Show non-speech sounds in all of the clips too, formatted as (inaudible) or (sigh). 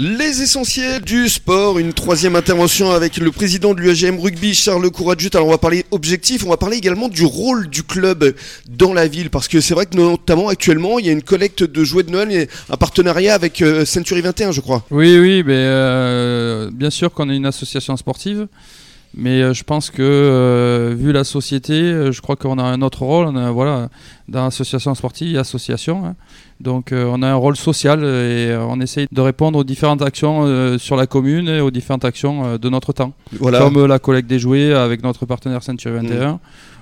Les essentiels du sport, une troisième intervention avec le président de l'UAGM Rugby, Charles Courageux. Alors on va parler objectif, on va parler également du rôle du club dans la ville, parce que c'est vrai que notamment actuellement, il y a une collecte de jouets de Noël, et un partenariat avec euh, Century 21, je crois. Oui, oui, mais euh, bien sûr qu'on est une association sportive. Mais euh, je pense que, euh, vu la société, euh, je crois qu'on a un autre rôle. On a, voilà, dans l'association sportive association. hein. Donc, euh, on a un rôle social et euh, on essaye de répondre aux différentes actions sur la commune et aux différentes actions de notre temps. Voilà. Comme la collecte des jouets avec notre partenaire Century 21.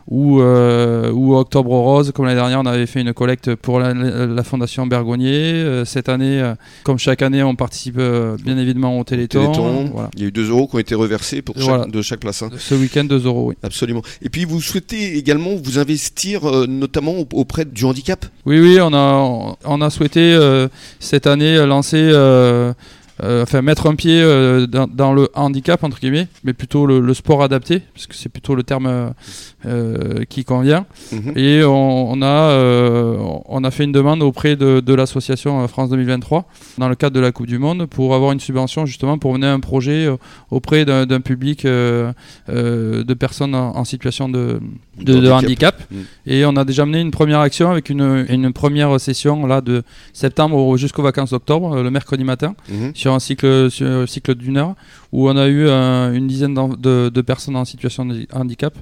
Ou, euh, ou Octobre Rose, comme l'année dernière, on avait fait une collecte pour la, la Fondation Bergonnier. Euh, cette année, euh, comme chaque année, on participe euh, bien évidemment au Téléthon. Téléthon. Voilà. Il y a eu 2 euros qui ont été reversés pour chaque- Voilà. de chaque place. hein. Ce week-end, 2 euros, oui. Absolument. Et puis vous souhaitez également vous investir euh, notamment au- auprès du handicap? Oui, oui, on a, on a souhaité euh, cette année lancer, euh, enfin mettre un pied euh, dans, dans le handicap, entre guillemets, mais plutôt le, le sport adapté, parce que c'est plutôt le terme euh, qui convient. Mhm. Et on, on a, on a fait une demande auprès de, de l'association France 2023, dans le cadre de la Coupe du Monde, pour avoir une subvention justement pour mener un projet auprès d'un public de personnes en, en situation de, de, de handicap. Mm. Et on a déjà mené une première action avec une, une première session là, de septembre au- jusqu'aux vacances d'octobre, le mercredi matin, Mhm. Sur un cycle, sur un cycle d'une heure, où on a eu euh, une dizaine de, de personnes en situation de handicap,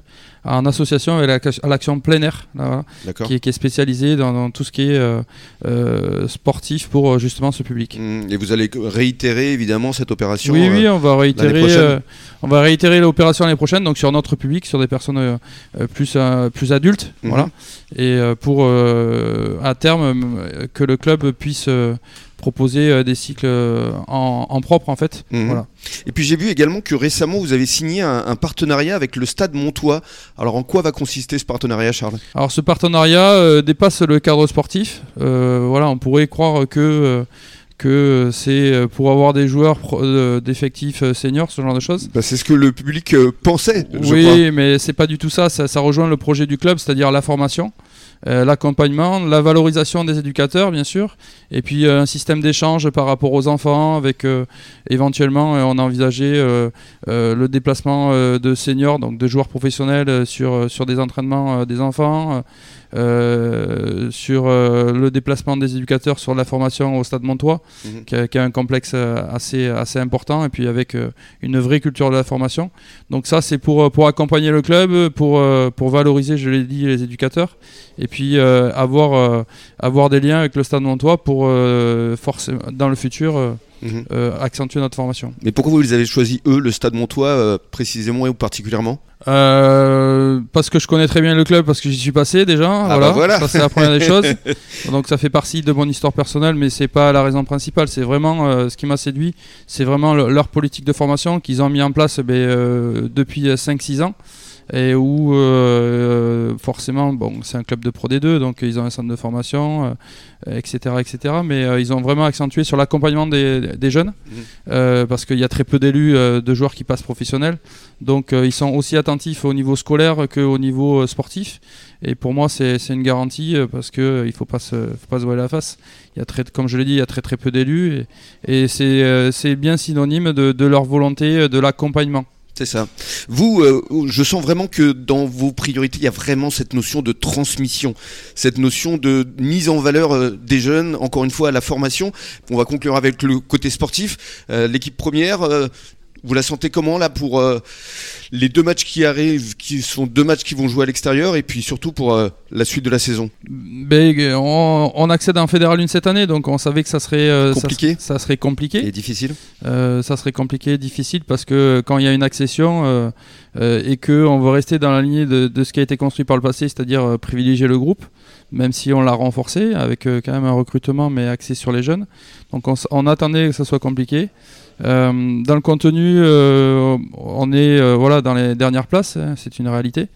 en association avec l'action plein air, là, qui, est- qui est spécialisée dans, dans tout ce qui est euh, euh, sportif pour justement ce public. Mhm. Et vous allez réitérer évidemment cette opération. Oui, euh, oui, on va réitérer, prochaine? on va réitérer l'opération l'année prochaine, donc sur notre public, sur des personnes plus plus adultes, Mhm. voilà, et pour à terme que le club puisse proposer euh, des cycles euh, en, en propre en fait, Mhm. voilà. Et puis j'ai vu également que récemment vous avez signé un, un partenariat avec le Stade Montois. Alors en quoi va consister ce partenariat, Charles? Alors ce partenariat euh, dépasse le cadre sportif. Euh, voilà, on pourrait croire que euh, que c'est pour avoir des joueurs d'effectifs seniors, ce genre de choses. Bah, C'est ce que le public pensait, je crois. Oui, mais c'est pas du tout ça. ça. ça rejoint le projet du club, c'est-à-dire la formation, euh, l'accompagnement, la valorisation des éducateurs, bien sûr, et puis euh, un système d'échange par rapport aux enfants, avec euh, éventuellement, on a envisagé le déplacement de seniors, donc de joueurs professionnels sur, des entraînements des enfants, sur euh, le déplacement des éducateurs sur la formation au Stade Montois, Mhm. qui, a, qui a un complexe euh, assez, assez important, et puis avec euh, une vraie culture de la formation. Donc ça, c'est pour, euh, pour accompagner le club, pour, euh, pour valoriser, je l'ai dit, les éducateurs, et puis euh, avoir, euh, avoir des liens avec le Stade Montois pour, euh, dans le futur, euh, Mhm. euh, accentuer notre formation. Mais pourquoi vous les avez choisis, eux, le Stade Montois, euh, précisément ou particulièrement? Euh, parce que je connais très bien le club, parce que j'y suis passé déjà. Ah voilà, bah voilà. ça c'est la première des choses. (laughs) Donc ça fait partie de mon histoire personnelle, mais c'est pas la raison principale. C'est vraiment euh, ce qui m'a séduit, c'est vraiment le- leur politique de formation qu'ils ont mis en place ben, euh, depuis 5-6 ans. Et où euh, forcément, bon, c'est un club de Pro D2, donc ils ont un centre de formation, euh, etc., etc. Mais euh, ils ont vraiment accentué sur l'accompagnement des, des jeunes, Mhm. parce qu'il y a très peu d'élus, de joueurs qui passent professionnels. Donc ils sont aussi attentifs au niveau scolaire qu'au niveau sportif. Et pour moi, c'est une garantie parce que euh, il faut pas se, faut pas se voiler la face. Il y a très, comme je l'ai dit, il y a très très peu d'élus et, et c'est bien synonyme de, de leur volonté de l'accompagnement. C'est ça. Vous, euh, je sens vraiment que dans vos priorités, il y a vraiment cette notion de transmission, cette notion de mise en valeur euh, des jeunes, encore une fois, à la formation. On va conclure avec le côté sportif. Euh, L'équipe première, vous la sentez comment là pour euh, les deux matchs qui arrivent, qui sont deux matchs qui vont jouer à l'extérieur, et puis surtout pour euh, la suite de la saison? Ben, on, on accède en Fédéral 1 cette année, donc on savait que ça serait euh, Compliqué. ça, serait compliqué. Et difficile ça serait compliqué, difficile parce que quand il y a une accession euh, et que on veut rester dans la lignée de, ce qui a été construit par le passé, c'est-à-dire euh, privilégier le groupe, même si on l'a renforcé avec euh, quand même un recrutement mais axé sur les jeunes. Donc on, attendait que ça soit compliqué. Euh, dans le contenu, on est voilà dans les dernières places, hein, c'est une réalité.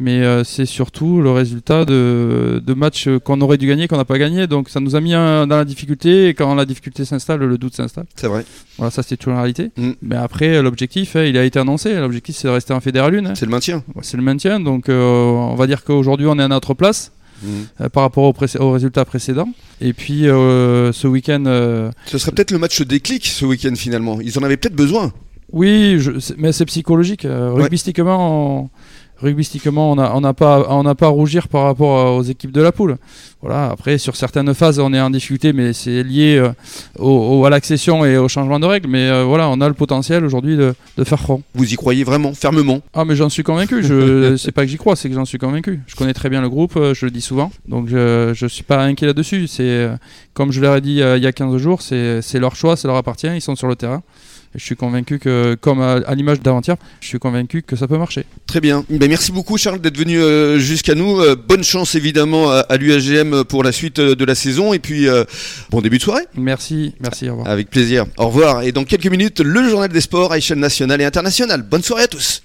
Mais euh, c'est surtout le résultat de, de matchs qu'on aurait dû gagner, qu'on n'a pas gagné. Donc ça nous a mis un- dans la difficulté. Et quand la difficulté s'installe, le doute s'installe. C'est vrai. Voilà, ça c'est toujours la réalité. Mm. Mais après, l'objectif, hein, il a été annoncé. L'objectif, c'est de rester en fédéral 1. hein. C'est le maintien. C'est le maintien. Donc, euh, on va dire qu'aujourd'hui, on est à notre place. mmh. par rapport aux, résultats précédents. Et puis ce week-end. Ce serait peut-être le match déclic ce week-end finalement. Ils en avaient peut-être besoin. Oui, mais c'est psychologique. rugbystiquement, rugbystiquement, on n'a pas, on pas à rougir par rapport aux équipes de la poule. Voilà. Après, sur certaines phases, on est en difficulté, mais c'est lié euh, à l'accession et au changement de règles. Mais euh, voilà, on a le potentiel aujourd'hui de, faire front. Vous y croyez vraiment, fermement? Ah, mais j'en suis convaincu. Je (laughs) c'est pas que j'y crois, c'est que j'en suis convaincu. Je connais très bien le groupe, euh, je le dis souvent, donc je, je suis pas inquiet là-dessus. C'est comme je leur ai dit il y a 15 jours, c'est leur choix, ça leur appartient. Ils sont sur le terrain je suis convaincu que, comme à, l'image d'avant-hier, je suis convaincu que ça peut marcher. Très bien. Ben, merci beaucoup, Charles, d'être venu jusqu'à nous. Bonne chance, évidemment, à, l'UAGM pour la suite euh, de la saison. Et puis, bon début de soirée. Merci, merci, au revoir. Avec plaisir. Au revoir. Et dans quelques minutes, le journal des sports à échelle nationale et internationale. Bonne soirée à tous.